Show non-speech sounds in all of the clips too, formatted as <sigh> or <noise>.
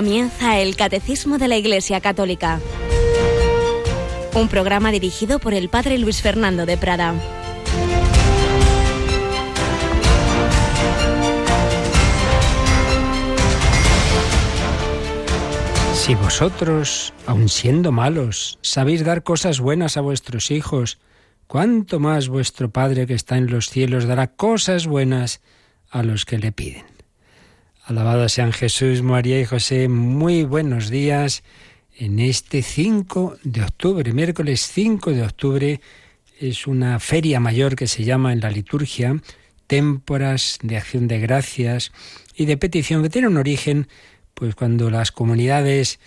Comienza el Catecismo de la Iglesia Católica, un programa dirigido por el Padre Luis Fernando de Prada. Si vosotros, aun siendo malos, sabéis dar cosas buenas a vuestros hijos, cuánto más vuestro Padre que está en los cielos dará cosas buenas a los que le piden. Alabado sean Jesús, María y José, muy buenos días en este 5 de octubre, miércoles 5 de octubre, es una feria mayor que se llama en la liturgia Témporas de Acción de Gracias y de Petición, que tiene un origen, pues cuando las comunidades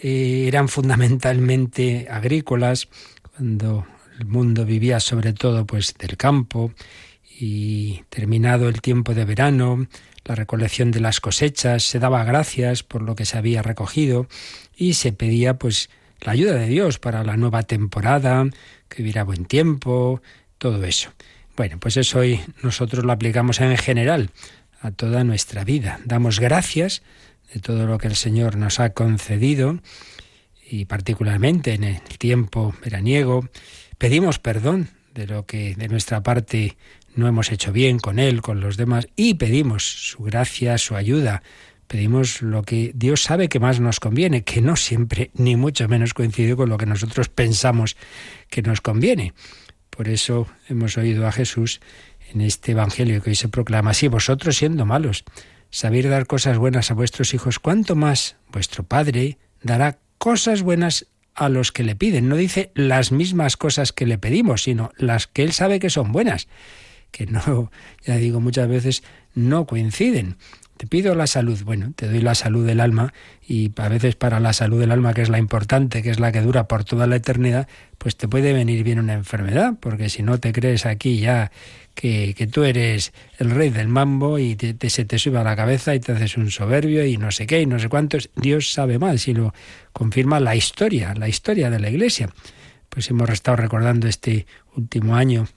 eh, eran fundamentalmente agrícolas, cuando el mundo vivía sobre todo pues del campo y terminado el tiempo de verano, la recolección de las cosechas, se daba gracias por lo que se había recogido y se pedía pues la ayuda de Dios para la nueva temporada, que hubiera buen tiempo, todo eso. Bueno, pues eso hoy nosotros lo aplicamos en general a toda nuestra vida. Damos gracias de todo lo que el Señor nos ha concedido y particularmente en el tiempo veraniego pedimos perdón de lo que de nuestra parte no hemos hecho bien con Él, con los demás, y pedimos su gracia, su ayuda. Pedimos lo que Dios sabe que más nos conviene, que no siempre, ni mucho menos coincide con lo que nosotros pensamos que nos conviene. Por eso hemos oído a Jesús en este Evangelio que hoy se proclama así, vosotros siendo malos, sabéis dar cosas buenas a vuestros hijos, ¿cuánto más vuestro Padre dará cosas buenas a los que le piden. No dice las mismas cosas que le pedimos, sino las que Él sabe que son buenas que no, <laughs> ya digo muchas veces, no coinciden. Te pido la salud, bueno, te doy la salud del alma y a veces para la salud del alma, que es la importante, que es la que dura por toda la eternidad, pues te puede venir bien una enfermedad, porque si no te crees aquí ya que, que tú eres el rey del mambo y te, se te sube a la cabeza y te haces un soberbio y no sé qué y no sé cuántos, Dios sabe más si lo confirma la historia, la historia de la Iglesia. Pues hemos estado recordando este último año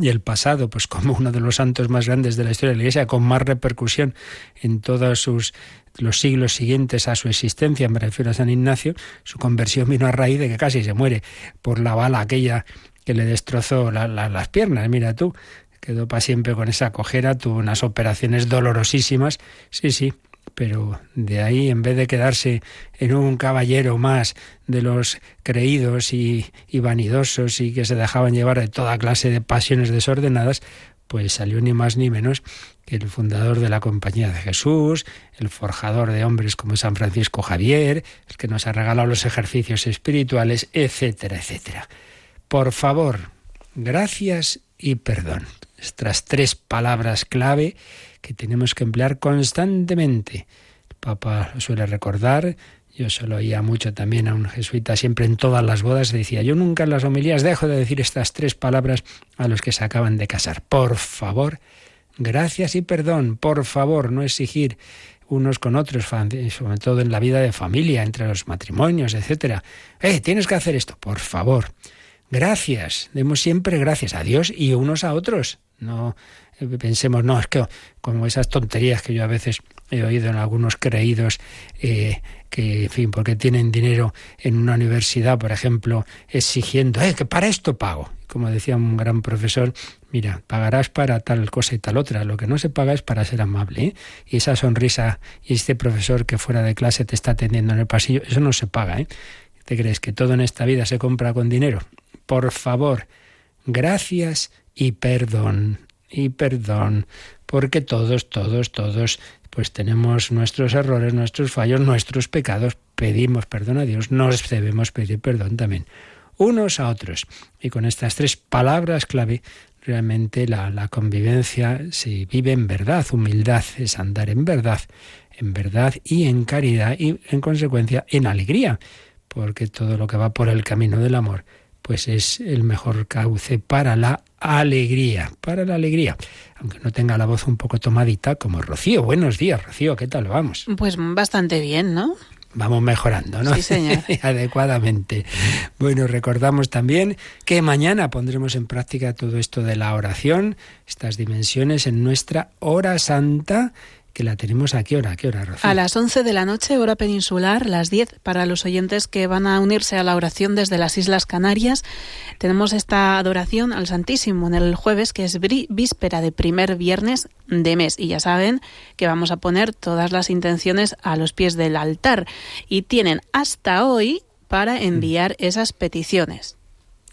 y el pasado, pues como uno de los santos más grandes de la historia de la Iglesia, con más repercusión en todos sus los siglos siguientes a su existencia, me refiero a San Ignacio, su conversión vino a raíz de que casi se muere por la bala aquella que le destrozó las piernas. Mira tú, quedó para siempre con esa cojera, tuvo unas operaciones dolorosísimas. Sí, sí, pero de ahí, en vez de quedarse en un caballero más de los creídos y, vanidosos y que se dejaban llevar de toda clase de pasiones desordenadas, pues salió ni más ni menos que el fundador de la Compañía de Jesús, el forjador de hombres como San Francisco Javier, el que nos ha regalado los ejercicios espirituales, etcétera, etcétera. Por favor, gracias y perdón. Estas tres palabras clave que tenemos que emplear constantemente. El Papa lo suele recordar, yo se lo oía mucho también a un jesuita, siempre en todas las bodas decía, yo nunca en las homilías dejo de decir estas tres palabras a los que se acaban de casar. Por favor, gracias y perdón, por favor, no exigir unos con otros, sobre todo en la vida de familia, entre los matrimonios, etcétera. Eh, tienes que hacer esto, por favor. Gracias, demos siempre gracias a Dios y unos a otros. No pensemos, no, es que como esas tonterías que yo a veces he oído en algunos creídos, eh, que, en fin, porque tienen dinero en una universidad, por ejemplo, exigiendo, eh, que para esto pago. Como decía un gran profesor, mira, pagarás para tal cosa y tal otra, lo que no se paga es para ser amable. ¿eh? Y esa sonrisa y este profesor que fuera de clase te está atendiendo en el pasillo, eso no se paga. ¿eh? ¿Te crees que todo en esta vida se compra con dinero? Por favor, gracias y perdón y perdón, porque todos, todos, todos, pues tenemos nuestros errores, nuestros fallos, nuestros pecados, pedimos perdón a Dios, nos debemos pedir perdón también unos a otros. Y con estas tres palabras clave, realmente la, la convivencia se vive en verdad, humildad es andar en verdad, en verdad y en caridad y en consecuencia en alegría, porque todo lo que va por el camino del amor pues es el mejor cauce para la alegría, para la alegría. Aunque no tenga la voz un poco tomadita como Rocío. Buenos días, Rocío, ¿qué tal vamos? Pues bastante bien, ¿no? Vamos mejorando, ¿no? Sí, señor. <laughs> Adecuadamente. Bueno, recordamos también que mañana pondremos en práctica todo esto de la oración, estas dimensiones en nuestra hora santa que la tenemos a qué hora, a qué hora, A las 11 de la noche, hora peninsular, las 10 para los oyentes que van a unirse a la oración desde las Islas Canarias. Tenemos esta adoración al Santísimo en el jueves, que es víspera de primer viernes de mes. Y ya saben que vamos a poner todas las intenciones a los pies del altar. Y tienen hasta hoy para enviar esas peticiones.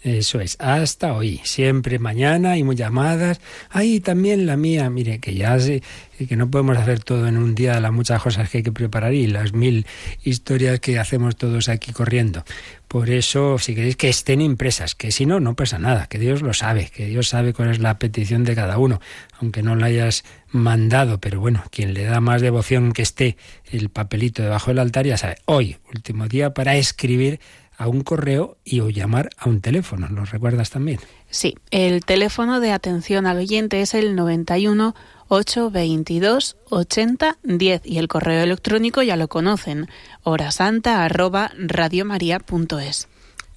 Eso es, hasta hoy, siempre mañana y muy llamadas. Ay, también la mía, mire, que ya sé que no podemos hacer todo en un día, las muchas cosas que hay que preparar y las mil historias que hacemos todos aquí corriendo. Por eso, si queréis que estén impresas, que si no, no pasa nada, que Dios lo sabe, que Dios sabe cuál es la petición de cada uno, aunque no la hayas mandado, pero bueno, quien le da más devoción que esté el papelito debajo del altar ya sabe, hoy, último día para escribir a un correo y o llamar a un teléfono. ¿Lo recuerdas también? Sí, el teléfono de atención al oyente es el 91 822 80 10 y el correo electrónico ya lo conocen, horasanta arroba radiomaria.es.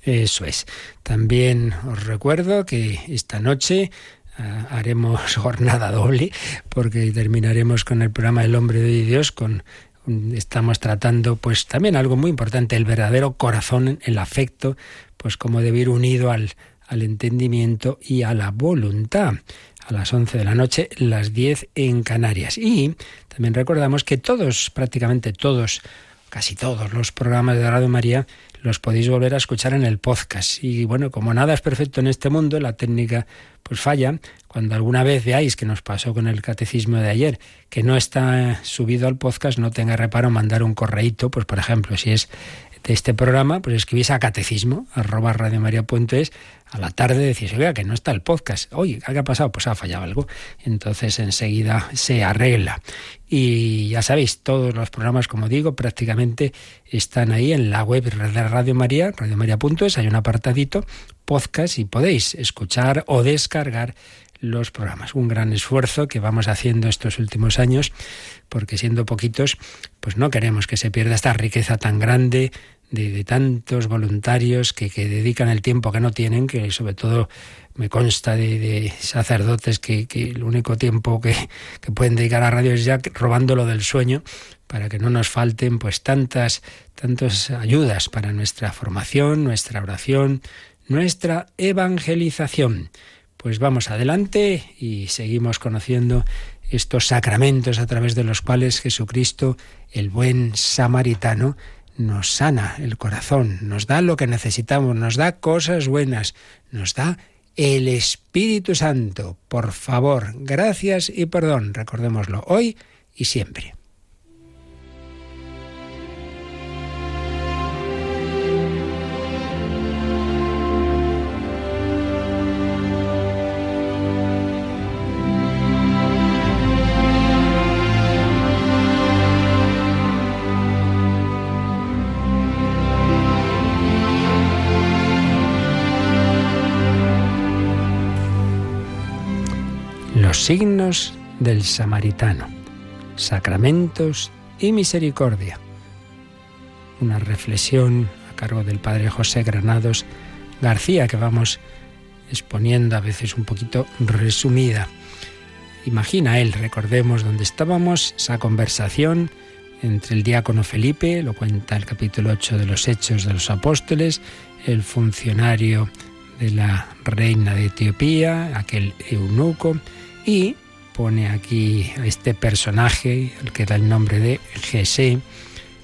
Eso es. También os recuerdo que esta noche ah, haremos <laughs> jornada doble porque terminaremos con el programa El hombre de Dios con estamos tratando pues también algo muy importante, el verdadero corazón, el afecto, pues como debe ir unido al, al entendimiento y a la voluntad. A las 11 de la noche, las 10 en Canarias. Y también recordamos que todos, prácticamente todos, casi todos los programas de Radio María los podéis volver a escuchar en el podcast. Y bueno, como nada es perfecto en este mundo, la técnica pues falla. Cuando alguna vez veáis que nos pasó con el catecismo de ayer, que no está subido al podcast, no tenga reparo mandar un correíto, pues por ejemplo, si es de este programa, pues escribís a catecismo, arroba radiomaria.es, a la tarde decís, oiga, que no está el podcast. Oye, ¿qué ha pasado? Pues ha fallado algo. Entonces enseguida se arregla. Y ya sabéis, todos los programas, como digo, prácticamente están ahí en la web de Radio María, radiomaria.es, hay un apartadito, podcast, y podéis escuchar o descargar los programas. Un gran esfuerzo que vamos haciendo estos últimos años, porque siendo poquitos, pues no queremos que se pierda esta riqueza tan grande de, tantos voluntarios que, dedican el tiempo que no tienen, que sobre todo me consta de, sacerdotes que, el único tiempo que, que, pueden dedicar a radio es ya robándolo del sueño, para que no nos falten pues tantas, tantas ayudas para nuestra formación, nuestra oración, nuestra evangelización. Pues vamos adelante y seguimos conociendo estos sacramentos a través de los cuales Jesucristo, el buen samaritano, nos sana el corazón, nos da lo que necesitamos, nos da cosas buenas, nos da el Espíritu Santo. Por favor, gracias y perdón, recordémoslo hoy y siempre. Signos del samaritano, sacramentos y misericordia. Una reflexión a cargo del padre José Granados García que vamos exponiendo a veces un poquito resumida. Imagina él, recordemos dónde estábamos, esa conversación entre el diácono Felipe, lo cuenta el capítulo 8 de los Hechos de los Apóstoles, el funcionario de la reina de Etiopía, aquel eunuco, y pone aquí a este personaje, el que da el nombre de Jesé,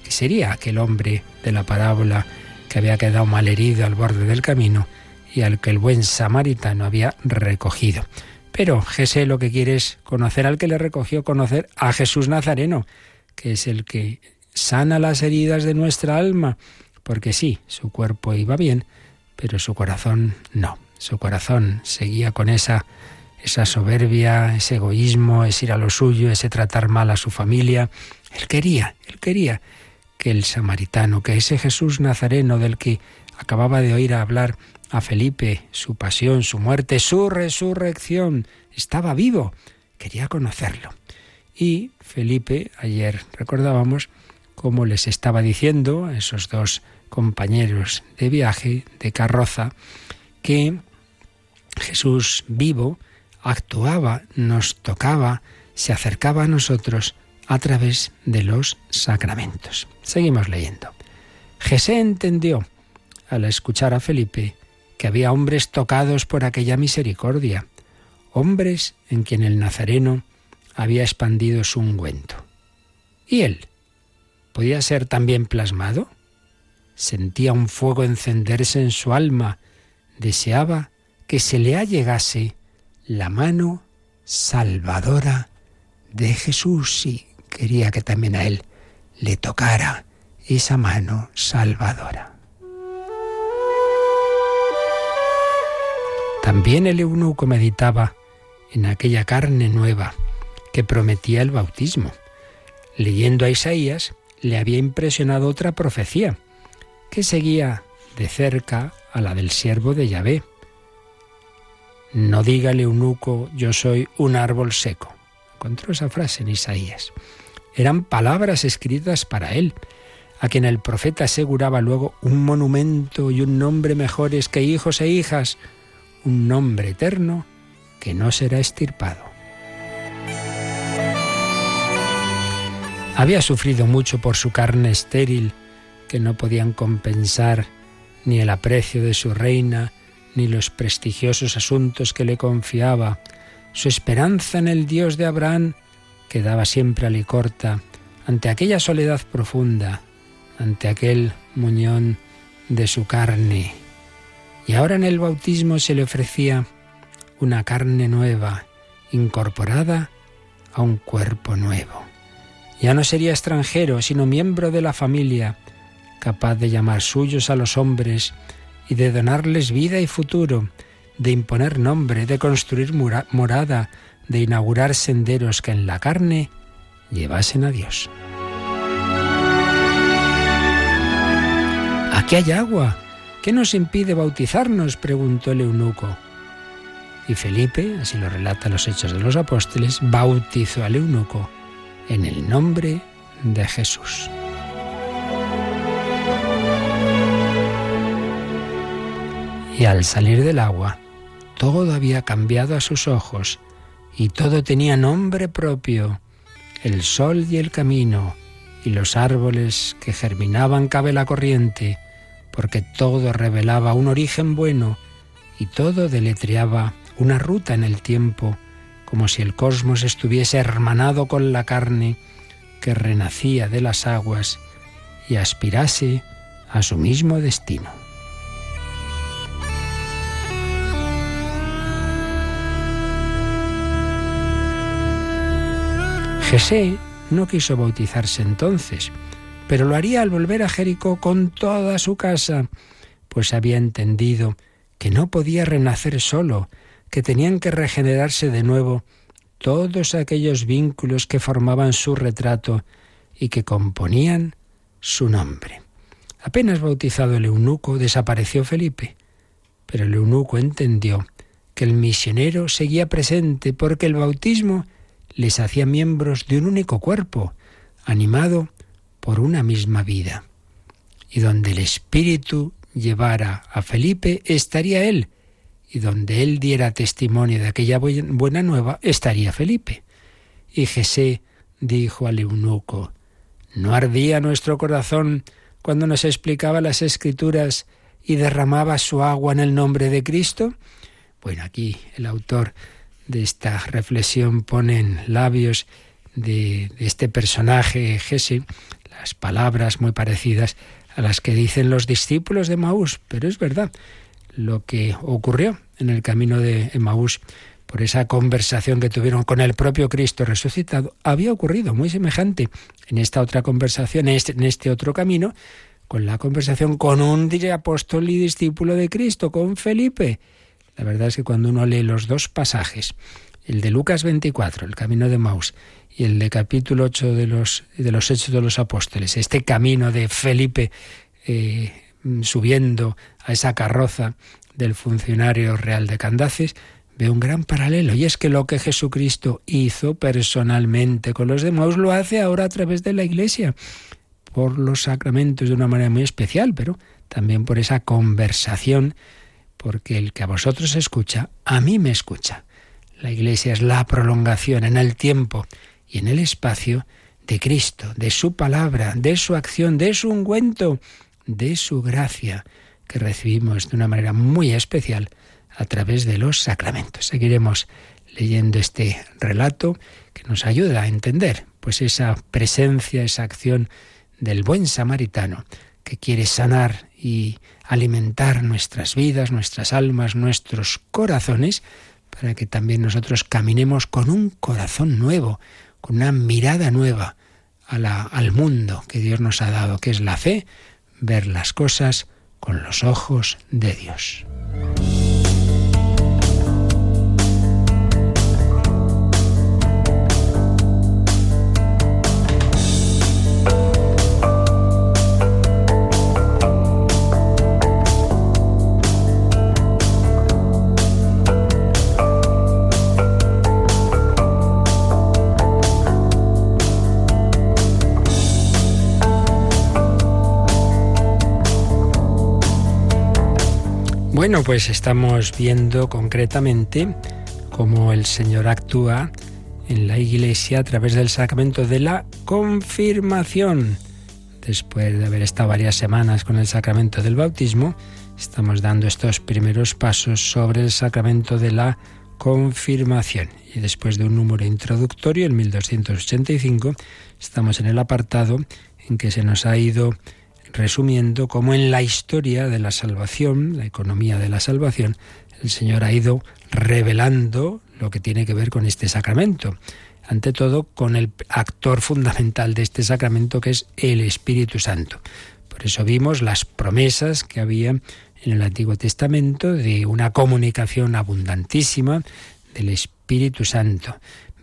que sería aquel hombre de la parábola que había quedado malherido al borde del camino y al que el buen samaritano había recogido. Pero Jesé lo que quiere es conocer al que le recogió, conocer a Jesús Nazareno, que es el que sana las heridas de nuestra alma, porque sí, su cuerpo iba bien, pero su corazón no. Su corazón seguía con esa esa soberbia, ese egoísmo, ese ir a lo suyo, ese tratar mal a su familia. Él quería, él quería que el samaritano, que ese Jesús nazareno del que acababa de oír hablar a Felipe, su pasión, su muerte, su resurrección, estaba vivo, quería conocerlo. Y Felipe, ayer recordábamos cómo les estaba diciendo a esos dos compañeros de viaje, de carroza, que Jesús vivo, actuaba, nos tocaba, se acercaba a nosotros a través de los sacramentos. Seguimos leyendo. Jesé entendió, al escuchar a Felipe, que había hombres tocados por aquella misericordia, hombres en quien el Nazareno había expandido su ungüento. ¿Y él? ¿Podía ser también plasmado? Sentía un fuego encenderse en su alma, deseaba que se le allegase la mano salvadora de Jesús y quería que también a él le tocara esa mano salvadora. También el eunuco meditaba en aquella carne nueva que prometía el bautismo. Leyendo a Isaías, le había impresionado otra profecía, que seguía de cerca a la del siervo de Yahvé. No diga el eunuco, yo soy un árbol seco. Encontró esa frase en Isaías. Eran palabras escritas para él, a quien el profeta aseguraba luego un monumento y un nombre mejores que hijos e hijas, un nombre eterno que no será estirpado. Había sufrido mucho por su carne estéril, que no podían compensar ni el aprecio de su reina, ni los prestigiosos asuntos que le confiaba. Su esperanza en el Dios de Abraham quedaba siempre alicorta ante aquella soledad profunda, ante aquel muñón de su carne. Y ahora en el bautismo se le ofrecía una carne nueva, incorporada a un cuerpo nuevo. Ya no sería extranjero, sino miembro de la familia, capaz de llamar suyos a los hombres y de donarles vida y futuro, de imponer nombre, de construir morada, de inaugurar senderos que en la carne llevasen a Dios. Aquí hay agua. ¿Qué nos impide bautizarnos? preguntó el eunuco. Y Felipe, así lo relata los Hechos de los Apóstoles, bautizó al eunuco en el nombre de Jesús. Y al salir del agua, todo había cambiado a sus ojos y todo tenía nombre propio. El sol y el camino y los árboles que germinaban cabe la corriente, porque todo revelaba un origen bueno y todo deletreaba una ruta en el tiempo, como si el cosmos estuviese hermanado con la carne que renacía de las aguas y aspirase a su mismo destino. Jesé no quiso bautizarse entonces, pero lo haría al volver a Jericó con toda su casa, pues había entendido que no podía renacer solo, que tenían que regenerarse de nuevo todos aquellos vínculos que formaban su retrato y que componían su nombre. Apenas bautizado el eunuco, desapareció Felipe, pero el eunuco entendió que el misionero seguía presente porque el bautismo les hacía miembros de un único cuerpo, animado por una misma vida. Y donde el Espíritu llevara a Felipe, estaría él, y donde él diera testimonio de aquella buena nueva, estaría Felipe. Y Jesé dijo al eunuco, ¿no ardía nuestro corazón cuando nos explicaba las escrituras y derramaba su agua en el nombre de Cristo? Bueno, aquí el autor de esta reflexión pone en labios de, este personaje Jesé las palabras muy parecidas a las que dicen los discípulos de Maús, pero es verdad, lo que ocurrió en el camino de Emaús por esa conversación que tuvieron con el propio Cristo resucitado, había ocurrido muy semejante en esta otra conversación, en este, este otro camino, con la conversación con un apóstol y discípulo de Cristo, con Felipe. La verdad es que cuando uno lee los dos pasajes, el de Lucas 24, el camino de Maús, y el de capítulo 8 de los, de los Hechos de los Apóstoles, este camino de Felipe eh, subiendo a esa carroza del funcionario real de Candaces, ve un gran paralelo, y es que lo que Jesucristo hizo personalmente con los demás lo hace ahora a través de la Iglesia, por los sacramentos de una manera muy especial, pero también por esa conversación, porque el que a vosotros escucha, a mí me escucha. La Iglesia es la prolongación en el tiempo y en el espacio de Cristo, de su palabra, de su acción, de su ungüento, de su gracia, que recibimos de una manera muy especial a través de los sacramentos. Seguiremos leyendo este relato que nos ayuda a entender pues esa presencia, esa acción del buen samaritano que quiere sanar y alimentar nuestras vidas, nuestras almas, nuestros corazones, para que también nosotros caminemos con un corazón nuevo, con una mirada nueva a la, al mundo que Dios nos ha dado, que es la fe, ver las cosas con los ojos de Dios. Bueno, pues estamos viendo concretamente cómo el Señor actúa en la Iglesia a través del sacramento de la confirmación. Después de haber estado varias semanas con el sacramento del bautismo, estamos dando estos primeros pasos sobre el sacramento de la confirmación. Y después de un número introductorio, el 1285, estamos en el apartado en que se nos ha ido resumiendo cómo en la historia de la salvación, la economía de la salvación, el Señor ha ido revelando lo que tiene que ver con este sacramento. Ante todo, con el actor fundamental de este sacramento que es el Espíritu Santo. Por eso vimos las promesas que había en el Antiguo Testamento de una comunicación abundantísima del Espíritu Santo.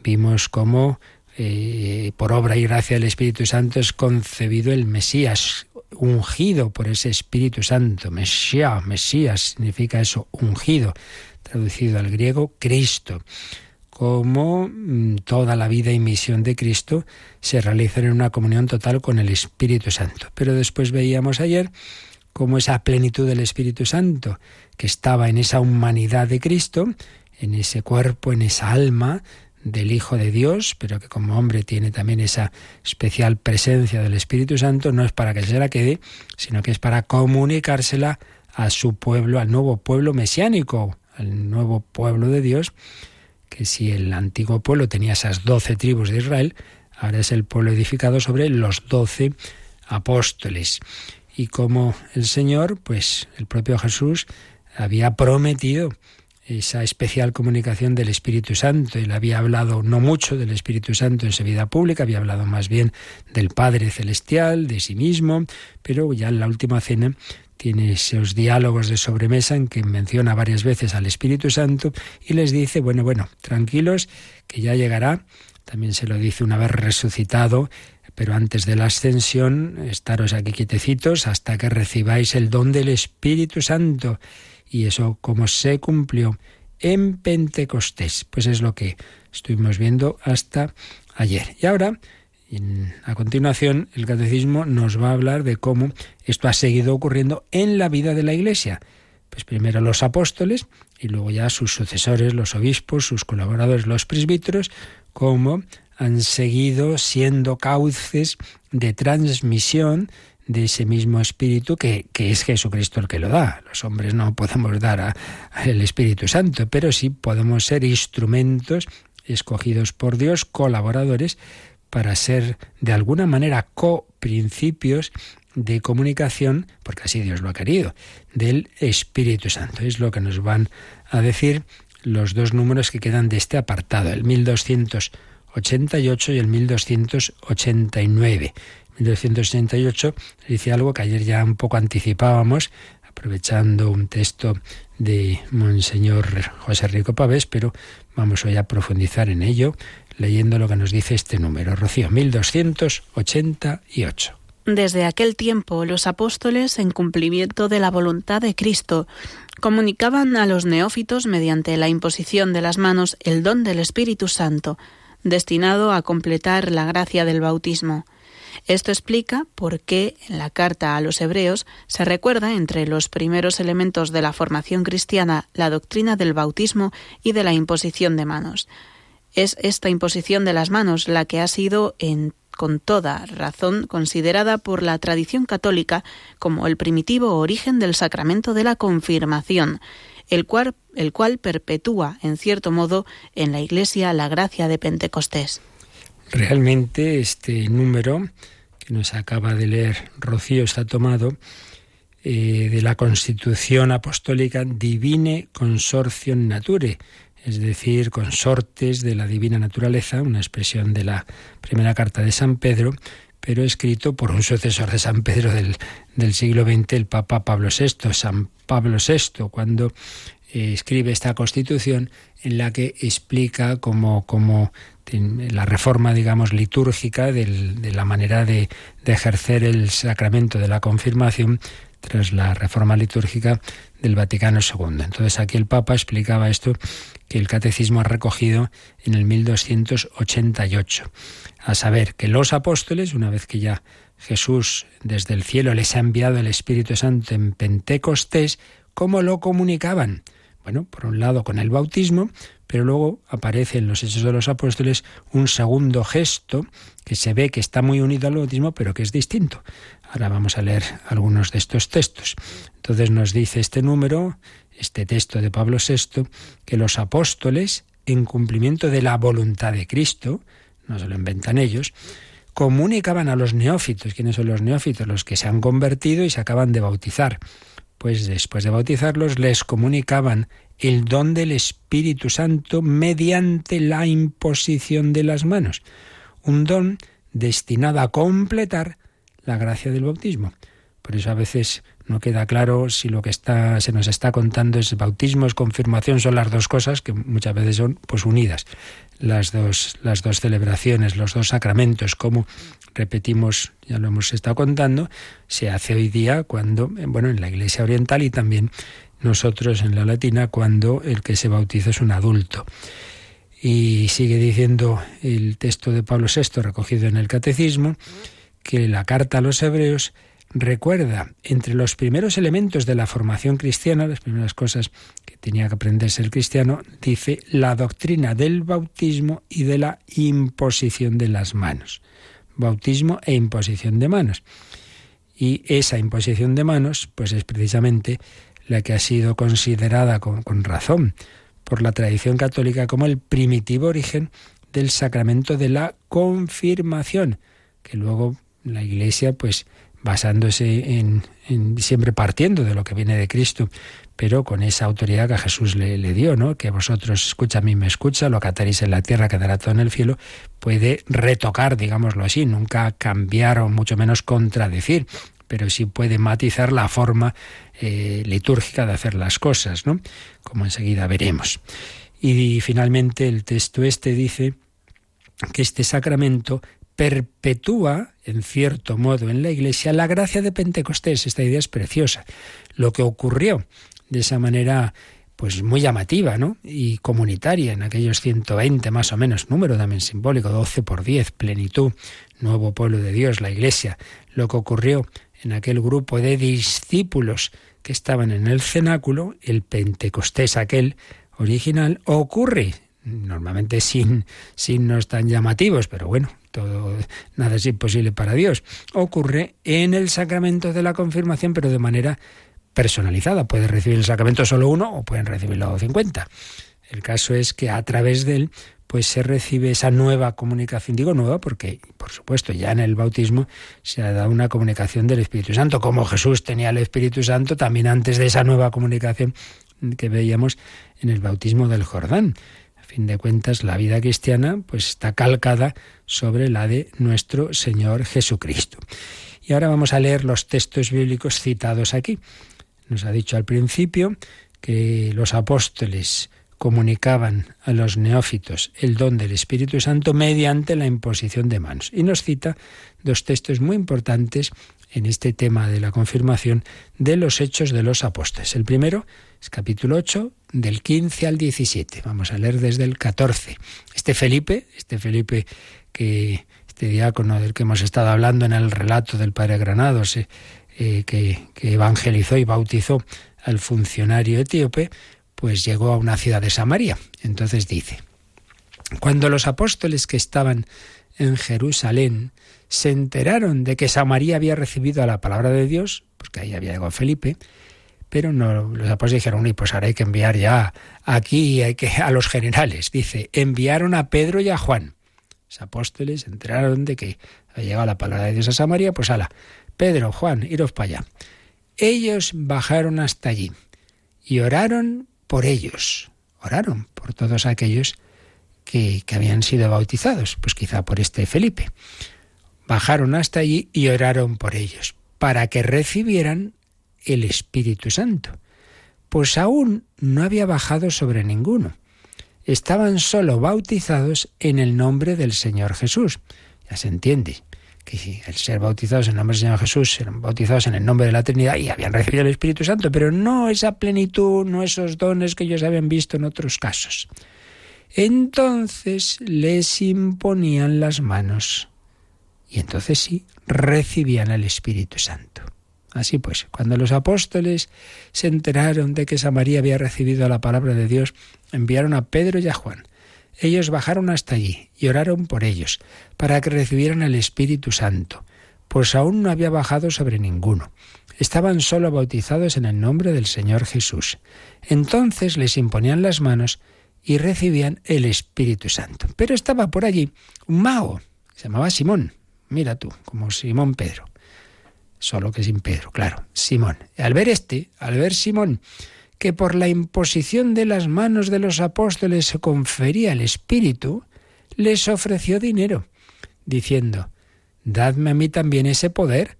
Vimos cómo eh, por obra y gracia del Espíritu Santo es concebido el Mesías, ungido por ese Espíritu Santo. Mesías, Mesías significa eso, ungido, traducido al griego, Cristo. Como mm, toda la vida y misión de Cristo se realiza en una comunión total con el Espíritu Santo. Pero después veíamos ayer cómo esa plenitud del Espíritu Santo, que estaba en esa humanidad de Cristo, en ese cuerpo, en esa alma, del Hijo de Dios, pero que como hombre tiene también esa especial presencia del Espíritu Santo, no es para que se la quede, sino que es para comunicársela a su pueblo, al nuevo pueblo mesiánico, al nuevo pueblo de Dios, que si el antiguo pueblo tenía esas doce tribus de Israel, ahora es el pueblo edificado sobre los doce apóstoles. Y como el Señor, pues el propio Jesús había prometido esa especial comunicación del Espíritu Santo. Él había hablado no mucho del Espíritu Santo en su vida pública, había hablado más bien del Padre Celestial, de sí mismo, pero ya en la última cena tiene esos diálogos de sobremesa en que menciona varias veces al Espíritu Santo y les dice, bueno, bueno, tranquilos, que ya llegará. También se lo dice una vez resucitado, pero antes de la ascensión, estaros aquí quietecitos hasta que recibáis el don del Espíritu Santo y eso como se cumplió en Pentecostés. Pues es lo que estuvimos viendo hasta ayer. Y ahora, a continuación, el catecismo nos va a hablar de cómo esto ha seguido ocurriendo en la vida de la Iglesia. Pues primero los apóstoles y luego ya sus sucesores, los obispos, sus colaboradores, los presbíteros, cómo han seguido siendo cauces de transmisión de ese mismo Espíritu que, es Jesucristo el que lo da. Los hombres no podemos dar al Espíritu Santo, pero sí podemos ser instrumentos escogidos por Dios, colaboradores, para ser de alguna manera coprincipios de comunicación, porque así Dios lo ha querido, del Espíritu Santo. Es lo que nos van a decir los dos números que quedan de este apartado, el 1288 y el 1289. 1268 dice algo que ayer ya un poco anticipábamos, aprovechando un texto de Monseñor José Rico Pavés, pero vamos hoy a profundizar en ello leyendo lo que nos dice este número. Rocío, 1288. Desde aquel tiempo los apóstoles, en cumplimiento de la voluntad de Cristo, comunicaban a los neófitos mediante la imposición de las manos el don del Espíritu Santo, destinado a completar la gracia del bautismo. Esto explica por qué en la carta a los hebreos se recuerda entre los primeros elementos de la formación cristiana la doctrina del bautismo y de la imposición de manos. Es esta imposición de las manos la que ha sido en con toda razón considerada por la tradición católica como el primitivo origen del sacramento de la confirmación, el cual, el cual perpetúa, en cierto modo, en la Iglesia la gracia de Pentecostés. Realmente este número que nos acaba de leer Rocío está tomado eh, de la Constitución Apostólica Divine Consortium Nature, es decir, consortes de la divina naturaleza, una expresión de la primera carta de San Pedro, pero escrito por un sucesor de San Pedro del, siglo XX, el Papa Pablo VI, San Pablo VI, cuando eh, escribe esta constitución en la que explica cómo, la reforma, digamos, litúrgica de la manera de, de ejercer el sacramento de la confirmación tras la reforma litúrgica del Vaticano II. Entonces aquí el Papa explicaba esto que el catecismo ha recogido en el 1288, a saber que los apóstoles, una vez que ya Jesús desde el cielo les ha enviado el Espíritu Santo en Pentecostés, ¿cómo lo comunicaban? Bueno, por un lado con el bautismo, pero luego aparece en los Hechos de los Apóstoles un segundo gesto que se ve que está muy unido al bautismo, pero que es distinto. Ahora vamos a leer algunos de estos textos. Entonces nos dice este número, este texto de Pablo VI, que los apóstoles, en cumplimiento de la voluntad de Cristo, no se lo inventan ellos, comunicaban a los neófitos. ¿Quiénes son los neófitos? Los que se han convertido y se acaban de bautizar. Pues después de bautizarlos les comunicaban el don del Espíritu Santo mediante la imposición de las manos. Un don destinado a completar la gracia del bautismo. Por eso a veces no queda claro si lo que está, se nos está contando es bautismo, es confirmación, son las dos cosas que muchas veces son pues unidas. Las dos, las dos celebraciones, los dos sacramentos, como repetimos, ya lo hemos estado contando, se hace hoy día cuando, bueno, en la Iglesia Oriental y también nosotros en la Latina, cuando el que se bautiza es un adulto. Y sigue diciendo el texto de Pablo VI recogido en el Catecismo, que la carta a los hebreos recuerda entre los primeros elementos de la formación cristiana, las primeras cosas que tenía que aprenderse el cristiano, dice la doctrina del bautismo y de la imposición de las manos. Bautismo e imposición de manos. Y esa imposición de manos, pues es precisamente la que ha sido considerada con, con razón por la tradición católica como el primitivo origen del sacramento de la confirmación, que luego la Iglesia, pues basándose en, siempre partiendo de lo que viene de Cristo, pero con esa autoridad que Jesús le, dio, ¿no? Que vosotros escucha a mí me escucha, lo que ataréis en la tierra quedará todo en el cielo, puede retocar, digámoslo así, nunca cambiar o mucho menos contradecir, pero sí puede matizar la forma eh, litúrgica de hacer las cosas, ¿no? Como enseguida veremos. Y finalmente el texto este dice que este sacramento perpetúa, en cierto modo, en la Iglesia la gracia de Pentecostés. Esta idea es preciosa. Lo que ocurrió de esa manera pues muy llamativa, ¿no? Y comunitaria en aquellos 120 más o menos, número también simbólico, 12 por 10, plenitud, nuevo pueblo de Dios, la Iglesia. Lo que ocurrió en aquel grupo de discípulos que estaban en el cenáculo, el Pentecostés aquel original, ocurre normalmente sin signos tan llamativos, pero bueno, todo, nada es imposible para Dios. Ocurre en el sacramento de la confirmación, pero de manera personalizada. Puede recibir el sacramento solo uno o pueden recibirlo 50. El caso es que a través de él pues se recibe esa nueva comunicación. Digo nueva porque, por supuesto, ya en el bautismo se ha dado una comunicación del Espíritu Santo. Como Jesús tenía el Espíritu Santo, también antes de esa nueva comunicación que veíamos en el bautismo del Jordán fin de cuentas, la vida cristiana pues está calcada sobre la de nuestro Señor Jesucristo. Y ahora vamos a leer los textos bíblicos citados aquí. Nos ha dicho al principio que los apóstoles comunicaban a los neófitos el don del Espíritu Santo mediante la imposición de manos. Y nos cita dos textos muy importantes en este tema de la confirmación de los hechos de los apóstoles. El primero es capítulo 8, del 15 al 17. Vamos a leer desde el 14. Este Felipe, este Felipe que este diácono del que hemos estado hablando en el relato del padre Granados, eh, que, que evangelizó y bautizó al funcionario etíope, pues llegó a una ciudad de Samaria. Entonces dice, Cuando los apóstoles que estaban en Jerusalén se enteraron de que Samaría había recibido la palabra de Dios, porque ahí había llegado Felipe, pero no, los apóstoles dijeron, y pues ahora hay que enviar ya aquí hay que, a los generales. Dice, enviaron a Pedro y a Juan. Los apóstoles enteraron de que había llegado la palabra de Dios a Samaria, pues ala, Pedro, Juan, iros para allá. Ellos bajaron hasta allí y oraron por ellos, oraron por todos aquellos que, que habían sido bautizados, pues quizá por este Felipe. Bajaron hasta allí y oraron por ellos, para que recibieran el Espíritu Santo. Pues aún no había bajado sobre ninguno. Estaban solo bautizados en el nombre del Señor Jesús. Ya se entiende que el ser bautizados en el nombre del Señor Jesús, eran bautizados en el nombre de la Trinidad y habían recibido el Espíritu Santo, pero no esa plenitud, no esos dones que ellos habían visto en otros casos. Entonces les imponían las manos y entonces sí recibían el Espíritu Santo. Así pues, cuando los apóstoles se enteraron de que Samaría había recibido la palabra de Dios, enviaron a Pedro y a Juan. Ellos bajaron hasta allí y oraron por ellos, para que recibieran el Espíritu Santo, pues aún no había bajado sobre ninguno. Estaban solo bautizados en el nombre del Señor Jesús. Entonces les imponían las manos y recibían el Espíritu Santo. Pero estaba por allí un mago, se llamaba Simón, mira tú, como Simón Pedro solo que sin Pedro, claro, Simón. Al ver este, al ver Simón, que por la imposición de las manos de los apóstoles se confería el Espíritu, les ofreció dinero, diciendo, Dadme a mí también ese poder,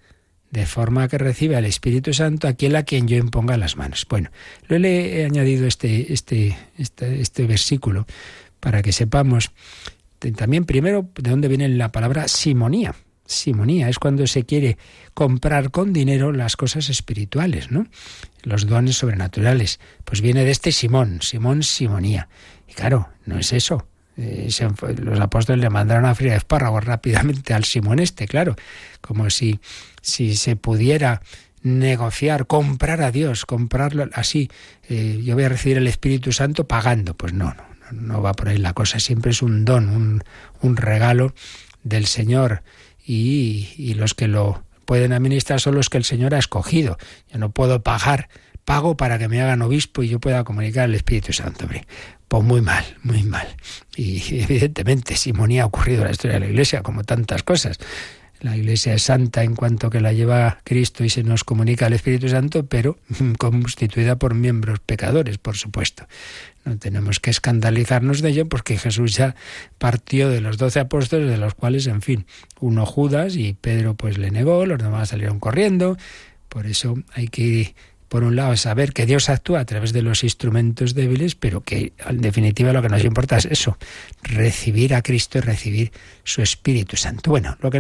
de forma que reciba el Espíritu Santo aquel a quien yo imponga las manos. Bueno, le he añadido este, este, este, este versículo para que sepamos también primero de dónde viene la palabra simonía simonía, es cuando se quiere comprar con dinero las cosas espirituales, ¿no? Los dones sobrenaturales. Pues viene de este Simón, Simón Simonía. Y claro, no es eso. Eh, los apóstoles le mandaron a fría espárragos rápidamente al Simón este, claro, como si, si se pudiera negociar, comprar a Dios, comprarlo así. Eh, yo voy a recibir el Espíritu Santo pagando. Pues no, no, no va por ahí la cosa. Siempre es un don, un, un regalo del Señor y, los que lo pueden administrar son los que el Señor ha escogido. Yo no puedo pagar, pago para que me hagan obispo y yo pueda comunicar el Espíritu Santo. Pues muy mal, muy mal. Y <laughs> evidentemente Simonía ha ocurrido en la historia de la Iglesia, como tantas cosas. La Iglesia es santa en cuanto que la lleva Cristo y se nos comunica el Espíritu Santo, pero <laughs> constituida por miembros pecadores, por supuesto. No tenemos que escandalizarnos de ello porque Jesús ya partió de los doce apóstoles, de los cuales, en fin, uno Judas y Pedro pues le negó, los demás salieron corriendo. Por eso hay que por un lado, saber que Dios actúa a través de los instrumentos débiles, pero que en definitiva lo que nos importa es eso, recibir a Cristo y recibir su Espíritu Santo. Bueno, lo que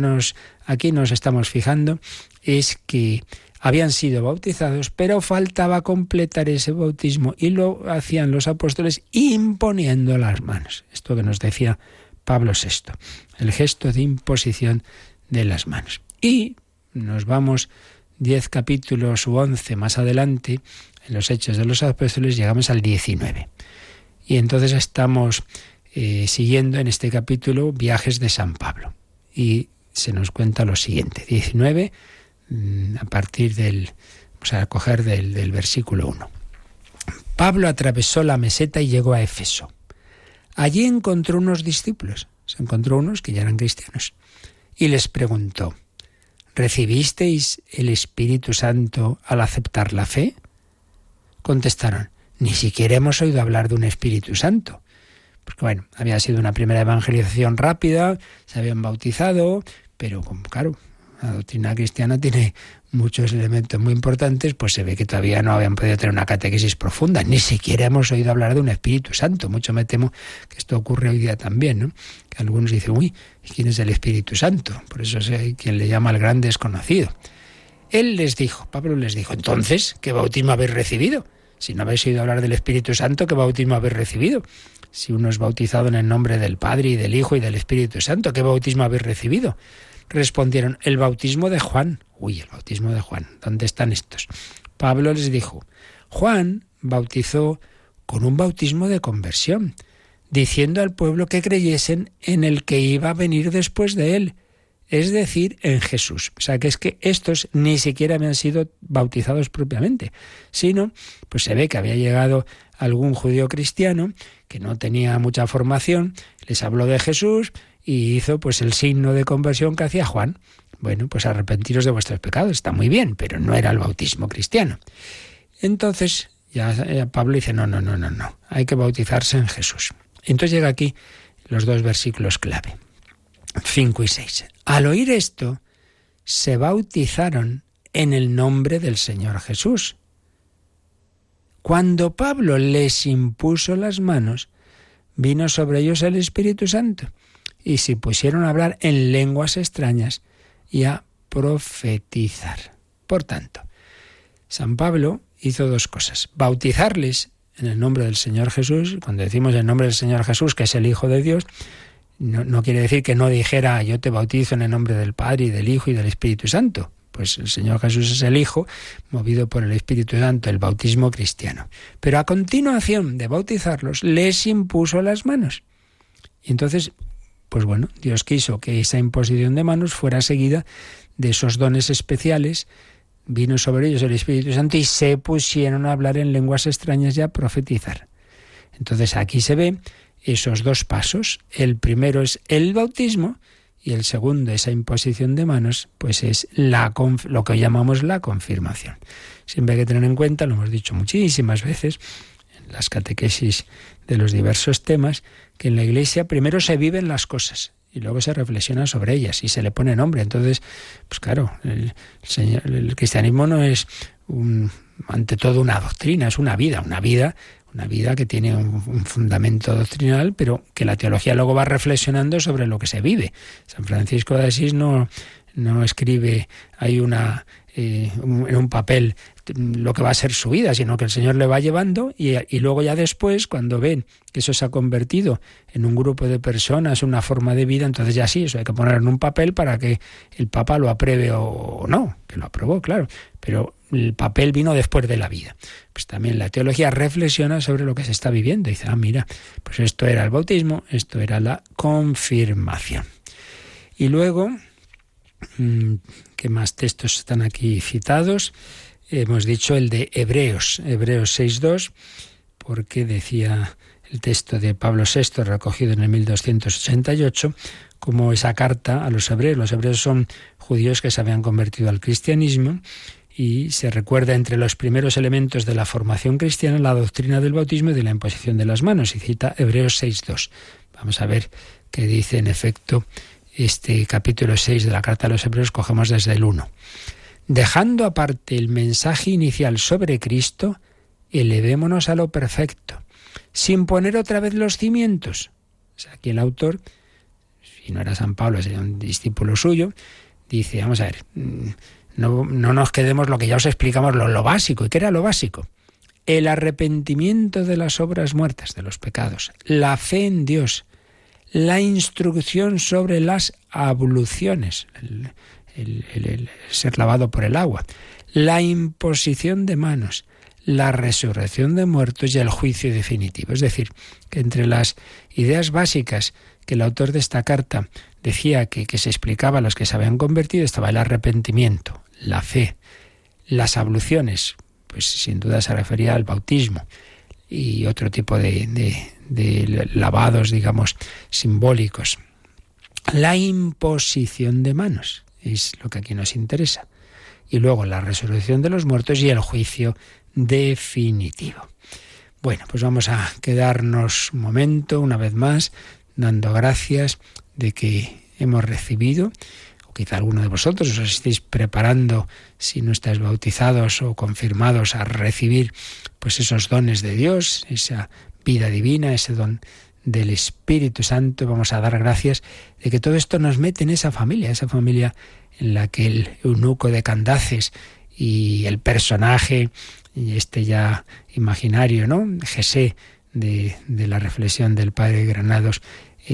aquí nos estamos fijando es que habían sido bautizados, pero faltaba completar ese bautismo y lo hacían los apóstoles imponiendo las manos. Esto que nos decía Pablo VI, el gesto de imposición de las manos. Y nos vamos diez capítulos u once más adelante, en los Hechos de los Apóstoles, llegamos al 19. Y entonces estamos eh, siguiendo en este capítulo viajes de San Pablo. Y se nos cuenta lo siguiente, 19, mm, a partir del, vamos a coger del, del versículo 1. Pablo atravesó la meseta y llegó a Éfeso. Allí encontró unos discípulos, se encontró unos que ya eran cristianos, y les preguntó, ¿Recibisteis el Espíritu Santo al aceptar la fe? Contestaron, ni siquiera hemos oído hablar de un Espíritu Santo. Porque bueno, había sido una primera evangelización rápida, se habían bautizado, pero claro, la doctrina cristiana tiene muchos elementos muy importantes, pues se ve que todavía no habían podido tener una catequesis profunda. Ni siquiera hemos oído hablar de un Espíritu Santo. Mucho me temo que esto ocurre hoy día también, ¿no? Que algunos dicen, uy, ¿quién es el Espíritu Santo? Por eso hay quien le llama el gran desconocido. Él les dijo, Pablo les dijo, entonces, ¿qué bautismo habéis recibido? Si no habéis oído hablar del Espíritu Santo, ¿qué bautismo habéis recibido? Si uno es bautizado en el nombre del Padre y del Hijo y del Espíritu Santo, ¿qué bautismo habéis recibido? Respondieron, el bautismo de Juan. Uy, el bautismo de Juan. ¿Dónde están estos? Pablo les dijo, Juan bautizó con un bautismo de conversión. diciendo al pueblo que creyesen en el que iba a venir después de él, es decir, en Jesús. O sea, que es que estos ni siquiera habían sido bautizados propiamente, sino, pues se ve que había llegado algún judío cristiano que no tenía mucha formación, les habló de Jesús y hizo pues el signo de conversión que hacía Juan. Bueno, pues arrepentiros de vuestros pecados, está muy bien, pero no era el bautismo cristiano. Entonces, ya Pablo dice, no, no, no, no, no, hay que bautizarse en Jesús. Entonces llega aquí los dos versículos clave. 5 y 6. Al oír esto, se bautizaron en el nombre del Señor Jesús. Cuando Pablo les impuso las manos, vino sobre ellos el Espíritu Santo y se pusieron a hablar en lenguas extrañas y a profetizar. Por tanto, San Pablo hizo dos cosas. Bautizarles en el nombre del Señor Jesús. Cuando decimos el nombre del Señor Jesús, que es el Hijo de Dios, no, quiere decir que no dijera yo te bautizo en el nombre del Padre y del Hijo y del Espíritu Santo. Pues el Señor Jesús es el Hijo, movido por el Espíritu Santo, el bautismo cristiano. Pero a continuación de bautizarlos, les impuso las manos. Y entonces, pues bueno, Dios quiso que esa imposición de manos fuera seguida de esos dones especiales. Vino sobre ellos el Espíritu Santo y se pusieron a hablar en lenguas extrañas y a profetizar. Entonces aquí se ve esos dos pasos. El primero es el bautismo y el segundo, esa imposición de manos, pues es la, lo que llamamos la confirmación. Siempre hay que tener en cuenta, lo hemos dicho muchísimas veces en las catequesis de los diversos temas, que en la Iglesia primero se viven las cosas y luego se reflexiona sobre ellas y se le pone nombre. Entonces, pues claro, el, el cristianismo no es un, ante todo una doctrina, es una vida, una vida una vida que tiene un, fundamento doctrinal, pero que la teología luego va reflexionando sobre lo que se vive. San Francisco de Asís no, no escribe, hay una eh, un papel lo que va a ser su vida, sino que el Señor le va llevando y, y, luego ya después, cuando ven que eso se ha convertido en un grupo de personas, una forma de vida, entonces ya sí, eso hay que ponerlo en un papel para que el Papa lo apruebe o no, que lo aprobó, claro, pero el papel vino después de la vida. Pues también la teología reflexiona sobre lo que se está viviendo. Dice, ah, mira, pues esto era el bautismo, esto era la confirmación. Y luego, mm, ¿qué más textos están aquí citados? Hemos dicho el de Hebreos, Hebreos 6.2, porque decía el texto de Pablo VI recogido en el 1288, como esa carta a los hebreos. Los hebreos son judíos que se habían convertido al cristianismo y se recuerda entre los primeros elementos de la formación cristiana la doctrina del bautismo y de la imposición de las manos, y cita Hebreos 6.2. Vamos a ver qué dice en efecto este capítulo 6 de la carta a los Hebreos, cogemos desde el 1. Dejando aparte el mensaje inicial sobre Cristo, elevémonos a lo perfecto, sin poner otra vez los cimientos. Aquí el autor, si no era San Pablo, sería un discípulo suyo, dice, vamos a ver, mm, no, nos quedemos lo que ya os explicamos, lo, básico. ¿Y qué era lo básico? El arrepentimiento de las obras muertas, de los pecados, la fe en Dios, la instrucción sobre las abluciones, el, ser lavado por el agua, la imposición de manos, la resurrección de muertos y el juicio definitivo. Es decir, que entre las ideas básicas que el autor de esta carta decía que, que se explicaba a los que se habían convertido estaba el arrepentimiento, la fe. Las abluciones, pues sin duda se refería al bautismo y otro tipo de, de, lavados, digamos, simbólicos. La imposición de manos es lo que aquí nos interesa. Y luego la resurrección de los muertos y el juicio definitivo. Bueno, pues vamos a quedarnos un momento, una vez más, dando gracias de que hemos recibido quizá alguno de vosotros os estéis preparando, si no estáis bautizados o confirmados, a recibir pues esos dones de Dios, esa vida divina, ese don del Espíritu Santo. Vamos a dar gracias de que todo esto nos mete en esa familia, esa familia en la que el eunuco de Candaces y el personaje, este ya imaginario, ¿no? Jesé de, la reflexión del padre Granados,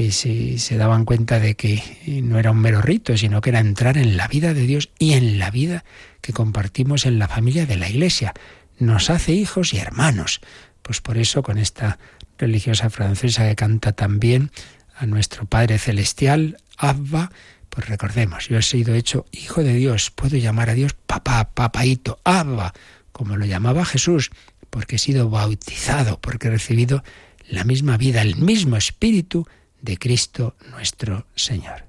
se, daban cuenta de que no era un mero rito, sino que era entrar en la vida de Dios y en la vida que compartimos en la familia de la Iglesia. Nos hace hijos y hermanos. Pues por eso, con esta religiosa francesa que canta también a nuestro Padre Celestial, Abba, pues recordemos, yo he sido hecho hijo de Dios, puedo llamar a Dios papá, papaito, Abba, como lo llamaba Jesús, porque he sido bautizado, porque he recibido la misma vida, el mismo espíritu de Cristo nuestro Señor.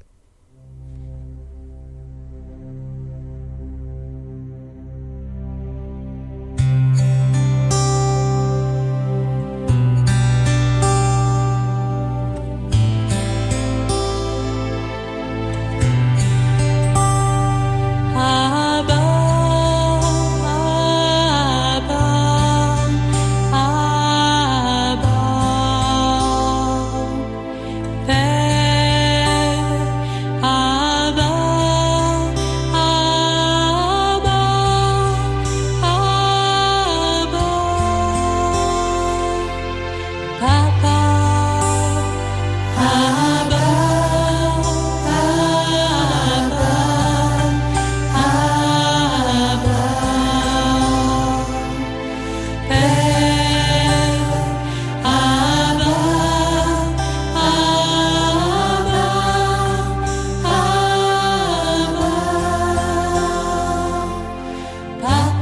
怕。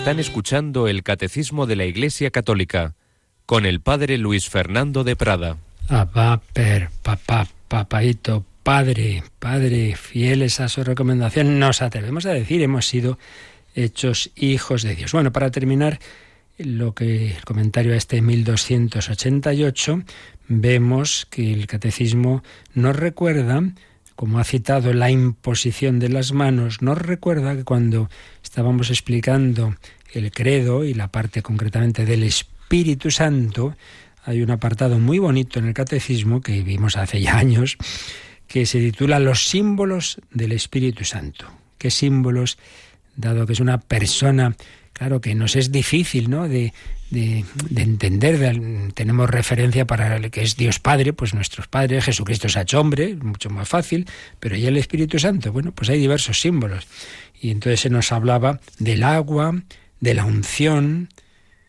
Están escuchando el Catecismo de la Iglesia Católica con el Padre Luis Fernando de Prada. Abba, per, papá, papaito, padre, padre, fieles a su recomendación, nos atrevemos a decir, hemos sido hechos hijos de Dios. Bueno, para terminar, lo que el comentario a este 1288, vemos que el catecismo nos recuerda como ha citado la imposición de las manos, nos recuerda que cuando estábamos explicando el credo y la parte concretamente del Espíritu Santo, hay un apartado muy bonito en el catecismo que vimos hace ya años, que se titula Los símbolos del Espíritu Santo. ¿Qué símbolos, dado que es una persona, claro que nos es difícil, ¿no?, de, de, entender, tenemos referencia para el que es Dios Padre, pues nuestros padres, Jesucristo ha hecho hombre, mucho más fácil, pero ¿y el Espíritu Santo? Bueno, pues hay diversos símbolos. Y entonces se nos hablaba del agua, de la unción,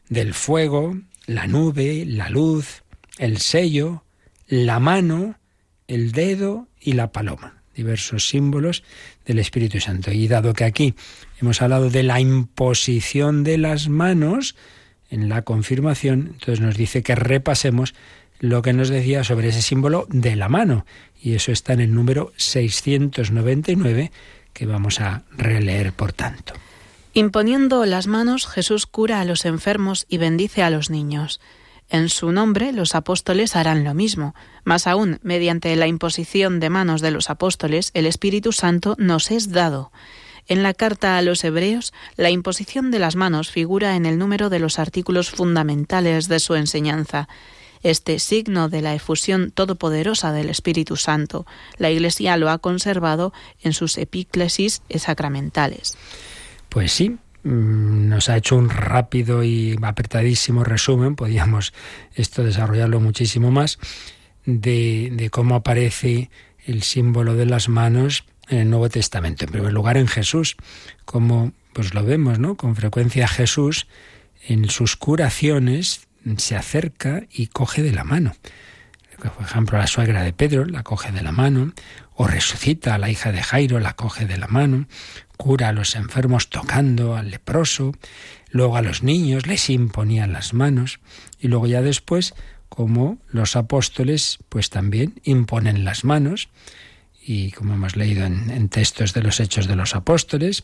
del fuego, la nube, la luz, el sello, la mano, el dedo y la paloma. Diversos símbolos del Espíritu Santo. Y dado que aquí hemos hablado de la imposición de las manos en la confirmación, entonces nos dice que repasemos lo que nos decía sobre ese símbolo de la mano. Y eso está en el número 699 que vamos a releer por tanto. Imponiendo las manos, Jesús cura a los enfermos y bendice a los niños. En su nombre los apóstoles harán lo mismo. Más aún, mediante la imposición de manos de los apóstoles, el Espíritu Santo nos es dado. En la carta a los Hebreos, la imposición de las manos figura en el número de los artículos fundamentales de su enseñanza. Este signo de la efusión todopoderosa del Espíritu Santo, la Iglesia lo ha conservado en sus epíclesis sacramentales. Pues sí, mm, nos ha hecho un rápido y apretadísimo resumen, podíamos esto desarrollarlo muchísimo más, de, cómo aparece el símbolo de las manos en el Nuevo Testamento. En primer lugar, en Jesús, como pues lo vemos, ¿no? Con frecuencia Jesús en sus curaciones se acerca y coge de la mano. Por ejemplo, la suegra de Pedro la coge de la mano, o resucita a la hija de Jairo, la coge de la mano, cura a los enfermos tocando al leproso, luego a los niños les imponían las manos y luego ya después como los apóstoles pues también imponen las manos y como hemos leído en, textos de los hechos de los apóstoles,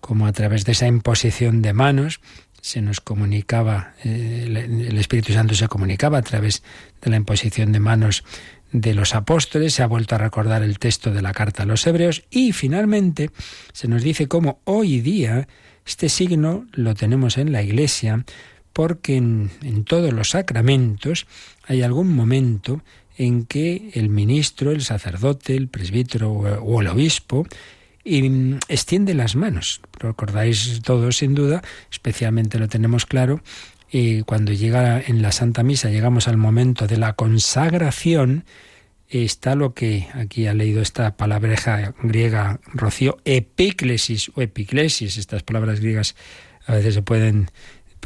como a través de esa imposición de manos se nos comunicaba, eh, el Espíritu Santo se comunicaba a través de la imposición de manos de los apóstoles, se ha vuelto a recordar el texto de la carta a los hebreos y finalmente se nos dice cómo hoy día este signo lo tenemos en la Iglesia porque en, todos los sacramentos hay algún momento en que el ministro, el sacerdote, el presbítero o el obispo extiende las manos. Lo recordáis todos sin duda, especialmente lo tenemos claro y cuando llega en la Santa Misa, llegamos al momento de la consagración, está lo que aquí ha leído esta palabreja griega, Rocío, epíclesis o epiclesis. Estas palabras griegas a veces se pueden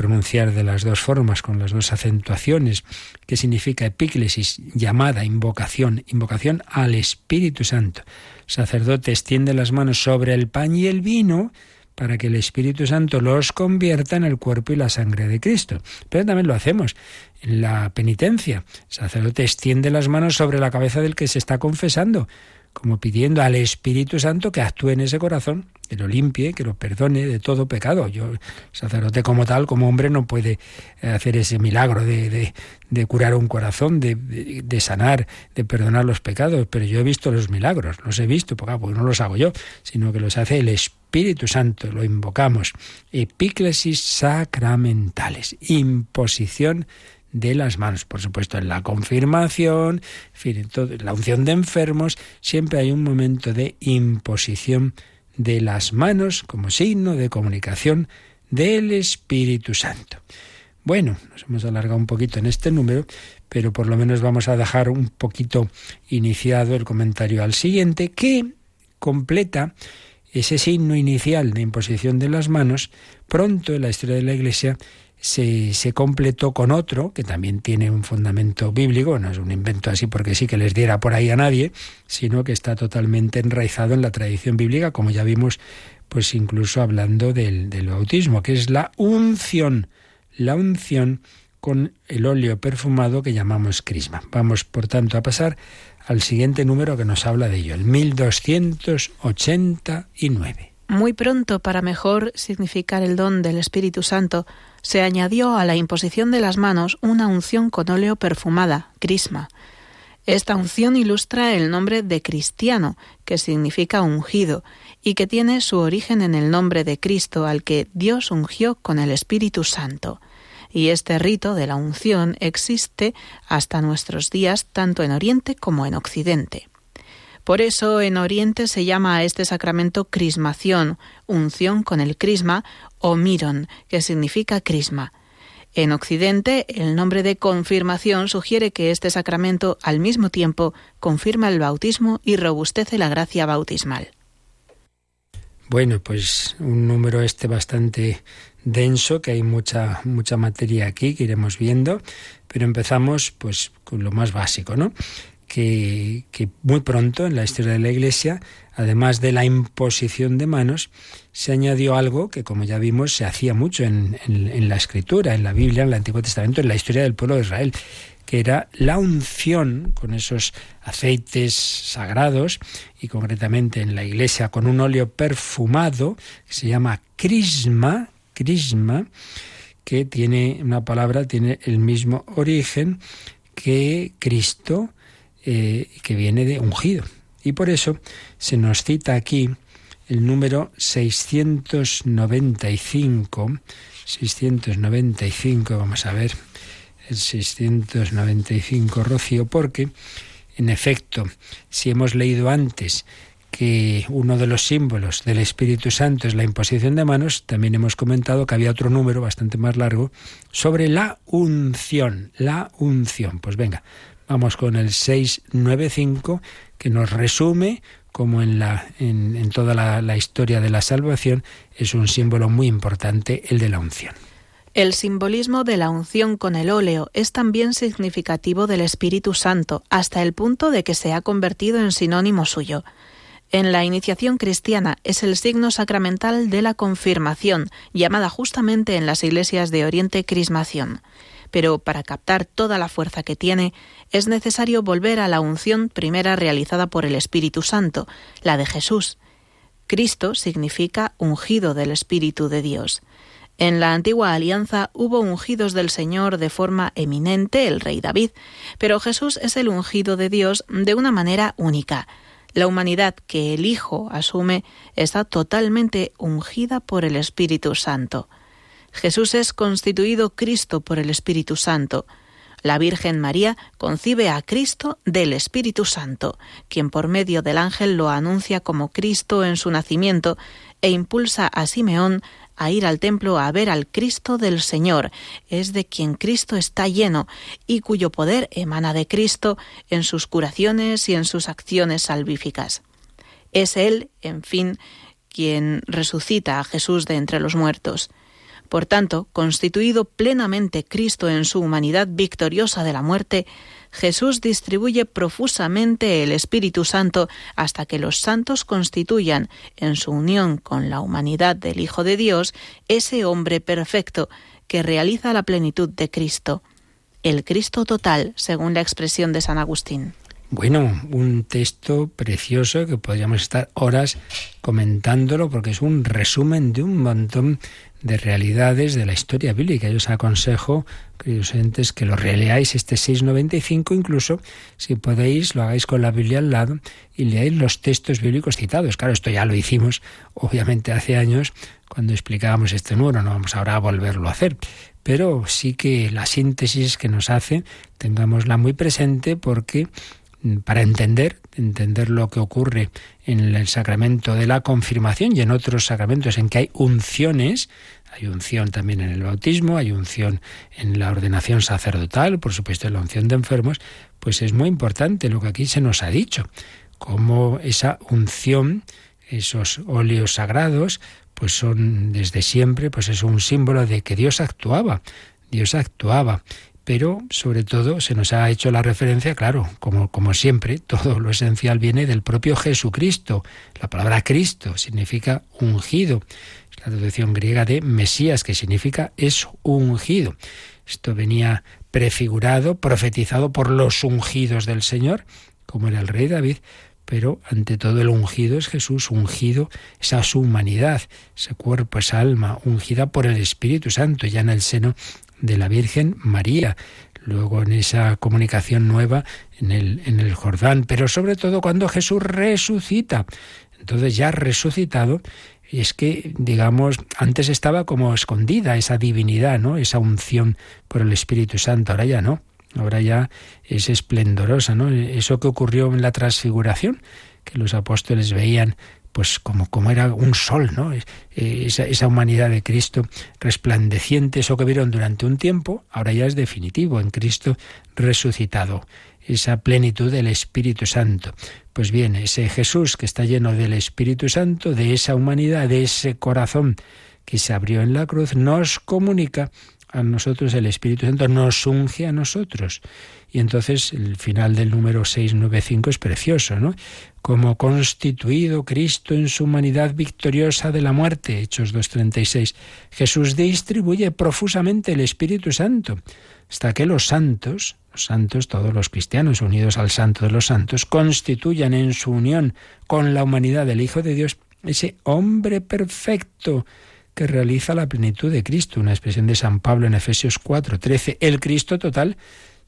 pronunciar de las dos formas, con las dos acentuaciones. ¿Qué significa epíclesis? Llamada, invocación, invocación al Espíritu Santo. sacerdote extiende las manos sobre el pan y el vino para que el Espíritu Santo los convierta en el cuerpo y la sangre de Cristo. Pero también lo hacemos en la penitencia. Sacerdote extiende las manos sobre la cabeza del que se está confesando, como pidiendo al Espíritu Santo que actúe en ese corazón, que lo limpie, que lo perdone de todo pecado. Yo, sacerdote como tal, como hombre, no puede hacer ese milagro de, de, curar un corazón, de, de, sanar, de perdonar los pecados, pero yo he visto los milagros, los he visto, porque, no los hago yo, sino que los hace el Espíritu Santo, lo invocamos. Epíclesis sacramentales, imposición de las manos. Por supuesto, en la confirmación, en la unción de enfermos, siempre hay un momento de imposición de las manos como signo de comunicación del Espíritu Santo. Bueno, nos hemos alargado un poquito en este número, pero por lo menos vamos a dejar un poquito iniciado el comentario al siguiente, que completa ese signo inicial de imposición de las manos, pronto en la historia de la Iglesia se, se, completó con otro, que también tiene un fundamento bíblico, no es un invento así porque sí que les diera por ahí a nadie, sino que está totalmente enraizado en la tradición bíblica, como ya vimos, pues incluso hablando del, del bautismo, que es la unción, la unción con el óleo perfumado que llamamos crisma. Vamos, por tanto, a pasar al siguiente número que nos habla de ello, el 1289. Muy pronto, para mejor significar el don del Espíritu Santo, se añadió a la imposición de las manos una unción con óleo perfumada, crisma. Esta unción ilustra el nombre de cristiano, que significa ungido, y que tiene su origen en el nombre de Cristo al que Dios ungió con el Espíritu Santo y este rito de la unción existe hasta nuestros días tanto en Oriente como en Occidente. Por eso en Oriente se llama a este sacramento crismación, unción con el crisma, o miron, que significa crisma. En Occidente, el nombre de confirmación sugiere que este sacramento al mismo tiempo confirma el bautismo y robustece la gracia bautismal. Bueno, pues un número este bastante denso, que hay mucha, mucha materia aquí que iremos viendo, pero empezamos pues con lo más básico, ¿no? Que, que muy pronto en la historia de la Iglesia, además de la imposición de manos, se añadió algo que, como ya vimos, se hacía mucho en, en, la Escritura, en la Biblia, en el Antiguo Testamento, en la historia del pueblo de Israel, que era la unción con esos aceites sagrados y concretamente en la iglesia con un óleo perfumado que se llama crisma, crisma, que tiene una palabra, tiene el mismo origen que Cristo, eh, que viene de ungido. Y por eso se nos cita aquí el número 695, 695, vamos a ver, el 695 Rocío, porque, en efecto, si hemos leído antes que uno de los símbolos del Espíritu Santo es la imposición de manos, también hemos comentado que había otro número bastante más largo sobre la unción, la unción. Pues venga, vamos con el 695 que nos resume como en, la, en, toda la historia de la salvación es un símbolo muy importante el de la unción. El simbolismo de la unción con el óleo es también significativo del Espíritu Santo, hasta el punto de que se ha convertido en sinónimo suyo. En la iniciación cristiana es el signo sacramental de la confirmación, llamada justamente en las iglesias de Oriente crismación. Pero para captar toda la fuerza que tiene, es necesario volver a la unción primera realizada por el Espíritu Santo, la de Jesús. Cristo significa ungido del Espíritu de Dios. En la antigua alianza hubo ungidos del Señor de forma eminente, el rey David, pero Jesús es el ungido de Dios de una manera única. La humanidad que el Hijo asume está totalmente ungida por el Espíritu Santo. Jesús es constituido Cristo por el Espíritu Santo. La Virgen María concibe a Cristo del Espíritu Santo, quien por medio del ángel lo anuncia como Cristo en su nacimiento e impulsa a Simeón a ir al templo a ver al Cristo del Señor, es de quien Cristo está lleno y cuyo poder emana de Cristo en sus curaciones y en sus acciones salvíficas. Es Él, en fin, quien resucita a Jesús de entre los muertos. Por tanto, constituido plenamente Cristo en su humanidad victoriosa de la muerte, Jesús distribuye profusamente el Espíritu Santo hasta que los santos constituyan, en su unión con la humanidad del Hijo de Dios, ese hombre perfecto que realiza la plenitud de Cristo, el Cristo total, según la expresión de San Agustín. Bueno, un texto precioso que podríamos estar horas comentándolo porque es un resumen de un montón de realidades de la historia bíblica. Yo os aconsejo, queridos oyentes, que lo releáis este 695, incluso si podéis, lo hagáis con la Biblia al lado y leáis los textos bíblicos citados. Claro, esto ya lo hicimos, obviamente, hace años, cuando explicábamos este número, no vamos ahora a volverlo a hacer. Pero sí que la síntesis que nos hace, tengámosla muy presente porque para entender, entender lo que ocurre en el sacramento de la confirmación y en otros sacramentos en que hay unciones, hay unción también en el bautismo, hay unción en la ordenación sacerdotal, por supuesto en la unción de enfermos, pues es muy importante lo que aquí se nos ha dicho, cómo esa unción, esos óleos sagrados, pues son desde siempre, pues es un símbolo de que Dios actuaba, Dios actuaba pero sobre todo se nos ha hecho la referencia, claro, como, siempre, todo lo esencial viene del propio Jesucristo. La palabra Cristo significa ungido. Es la traducción griega de Mesías, que significa es ungido. Esto venía prefigurado, profetizado por los ungidos del Señor, como era el rey David, pero ante todo el ungido es Jesús, ungido esa su humanidad, ese cuerpo, esa alma, ungida por el Espíritu Santo, ya en el seno de la Virgen María, luego en esa comunicación nueva en el, en el Jordán, pero sobre todo cuando Jesús resucita. Entonces ya resucitado, es que, digamos, antes estaba como escondida esa divinidad, ¿no? Esa unción por el Espíritu Santo, ahora ya no. Ahora ya es esplendorosa, ¿no? Eso que ocurrió en la transfiguración, que los apóstoles veían pues como, como era un sol, ¿no? Esa, esa humanidad de Cristo resplandeciente, eso que vieron durante un tiempo, ahora ya es definitivo en Cristo resucitado esa plenitud del Espíritu Santo. Pues bien, ese Jesús que está lleno del Espíritu Santo, de esa humanidad, de ese corazón que se abrió en la cruz, nos comunica a nosotros el Espíritu Santo, nos unge a nosotros. Y entonces el final del número 695 es precioso, ¿no? Como constituido Cristo en su humanidad victoriosa de la muerte, Hechos 2.36, Jesús distribuye profusamente el Espíritu Santo, hasta que los santos, los santos, todos los cristianos unidos al santo de los santos, constituyan en su unión con la humanidad del Hijo de Dios ese hombre perfecto que realiza la plenitud de Cristo, una expresión de San Pablo en Efesios 4, 13, el Cristo total,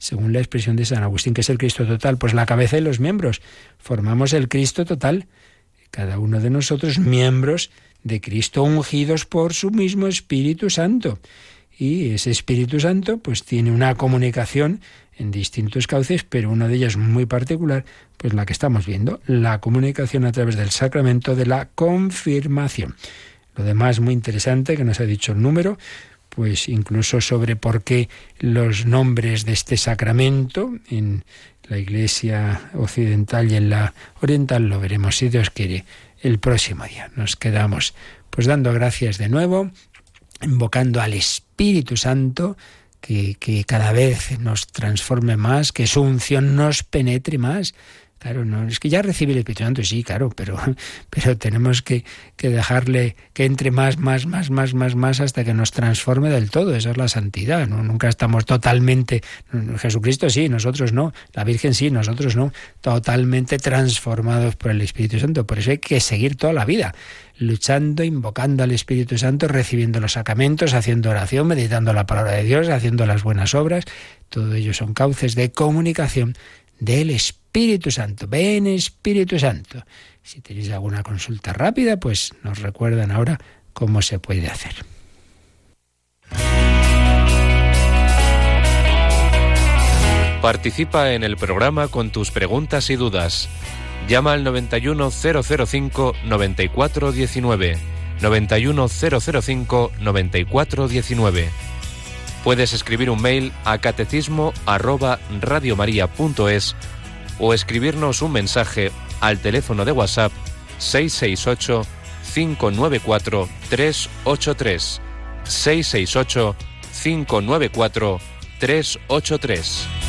según la expresión de San Agustín, que es el Cristo total, pues la cabeza y los miembros, formamos el Cristo total, cada uno de nosotros miembros de Cristo ungidos por su mismo Espíritu Santo. Y ese Espíritu Santo pues tiene una comunicación en distintos cauces, pero una de ellas muy particular, pues la que estamos viendo, la comunicación a través del sacramento de la confirmación. Lo demás muy interesante que nos ha dicho el número, pues incluso sobre por qué los nombres de este sacramento en la Iglesia occidental y en la oriental lo veremos si Dios quiere el próximo día. Nos quedamos pues dando gracias de nuevo, invocando al Espíritu Santo que, que cada vez nos transforme más, que su unción nos penetre más, Claro, no, es que ya recibe el Espíritu Santo, sí, claro, pero, <laughs> pero tenemos que, que, dejarle que entre más, más, más, más, más, más hasta que nos transforme del todo. Esa es la santidad. Nunca estamos totalmente, Jesucristo sí, nosotros no, la Virgen sí, nosotros no, totalmente transformados por el Espíritu Santo. Por eso hay que seguir toda la vida luchando, invocando al Espíritu Santo, recibiendo los sacramentos, haciendo oración, meditando la palabra de Dios, haciendo las buenas obras. Todo ello son cauces de comunicación del Espíritu Santo. Ven Espíritu Santo. Si tenéis alguna consulta rápida, pues nos recuerdan ahora cómo se puede hacer. Participa en el programa con tus preguntas y dudas. Llama al 91005 9419. 91005 9419 Puedes escribir un mail a catecismo arroba radiomaria.es o escribirnos un mensaje al teléfono de WhatsApp 668 594 383 668 594 383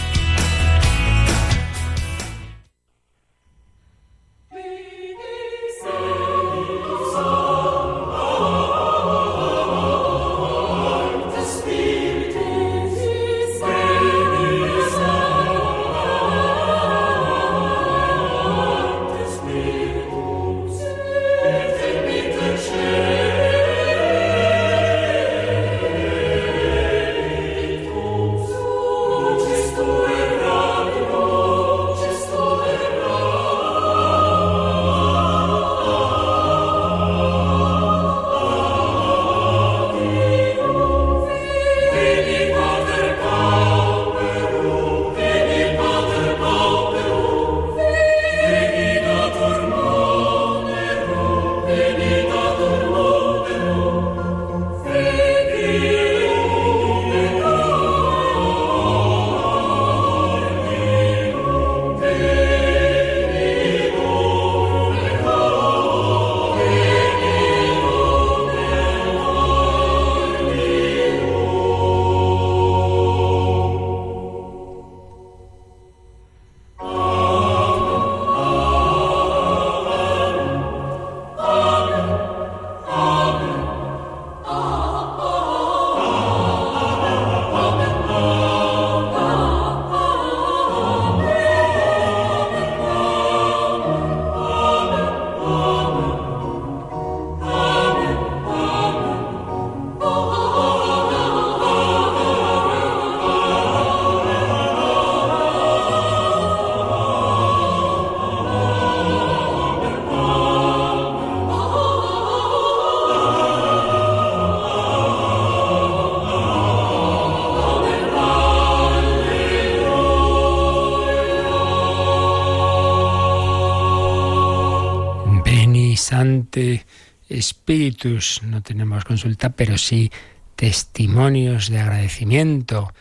espíritus. No tenemos consulta, pero sí testimonios de agradecimiento.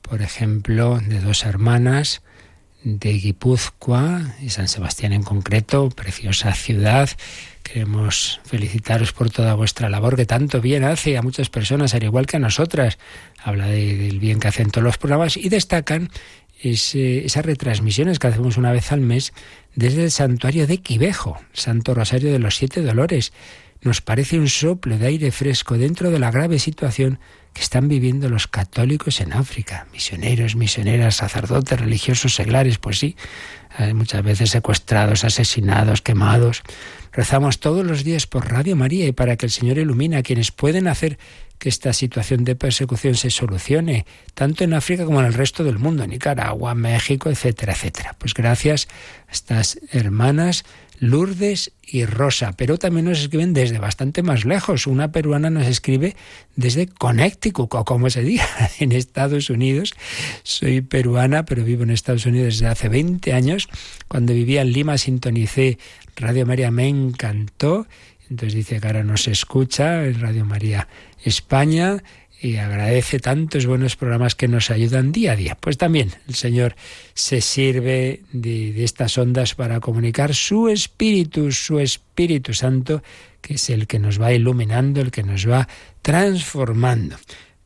Por ejemplo, de dos hermanas de Guipúzcoa y San Sebastián en concreto, preciosa ciudad. Queremos felicitaros por toda vuestra labor que tanto bien hace a muchas personas, al igual que a nosotras. Habla del bien que hacen todos los programas y destacan esas retransmisiones que hacemos una vez al mes desde el santuario de Quivejo, Santo Rosario de los Siete Dolores. Nos parece un soplo de aire fresco dentro de la grave situación que están viviendo los católicos en África. Misioneros, misioneras, sacerdotes, religiosos, seglares, pues sí, muchas veces secuestrados, asesinados, quemados. Rezamos todos los días por Radio María y para que el Señor ilumine a quienes pueden hacer que esta situación de persecución se solucione, tanto en África como en el resto del mundo, Nicaragua, México, etcétera, etcétera. Pues gracias a estas hermanas Lourdes y Rosa, pero también nos escriben desde bastante más lejos. Una peruana nos escribe desde Connecticut, o como se diga, <laughs> en Estados Unidos. Soy peruana, pero vivo en Estados Unidos desde hace 20 años. Cuando vivía en Lima sintonicé Radio María, me encantó. Entonces dice que ahora nos escucha en Radio María España y agradece tantos buenos programas que nos ayudan día a día. Pues también el Señor se sirve de, estas ondas para comunicar su Espíritu, su Espíritu Santo, que es el que nos va iluminando, el que nos va transformando.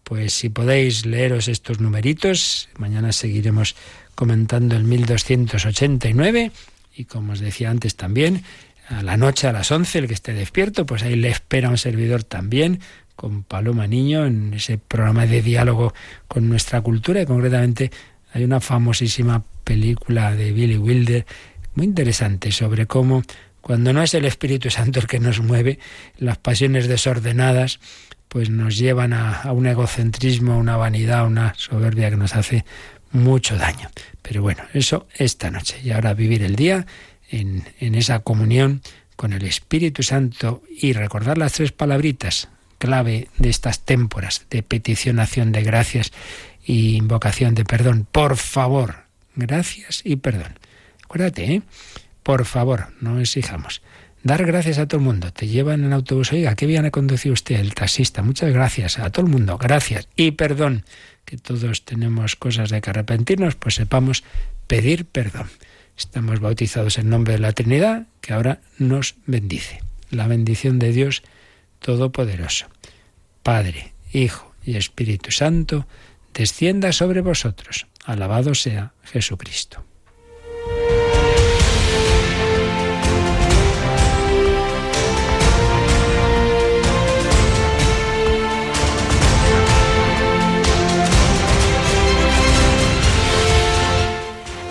Pues si podéis leeros estos numeritos, mañana seguiremos comentando el 1289 y como os decía antes también, a la noche a las 11, el que esté despierto, pues ahí le espera un servidor también con Paloma Niño en ese programa de diálogo con nuestra cultura y concretamente hay una famosísima película de Billy Wilder muy interesante sobre cómo cuando no es el Espíritu Santo el que nos mueve, las pasiones desordenadas pues nos llevan a, un egocentrismo, a una vanidad, a una soberbia que nos hace mucho daño. Pero bueno, eso esta noche. Y ahora vivir el día en, esa comunión con el Espíritu Santo y recordar las tres palabritas, clave de estas témporas de petición, acción de gracias y invocación de perdón. Por favor, gracias y perdón. Acuérdate, ¿eh? Por favor, no exijamos. Dar gracias a todo el mundo. Te llevan en autobús, oiga, qué bien ha conducido usted, el taxista. Muchas gracias a todo el mundo. Gracias y perdón. Que todos tenemos cosas de que arrepentirnos, pues sepamos pedir perdón. Estamos bautizados en nombre de la Trinidad, que ahora nos bendice. La bendición de Dios Todopoderoso, Padre, Hijo y Espíritu Santo, descienda sobre vosotros. Alabado sea Jesucristo.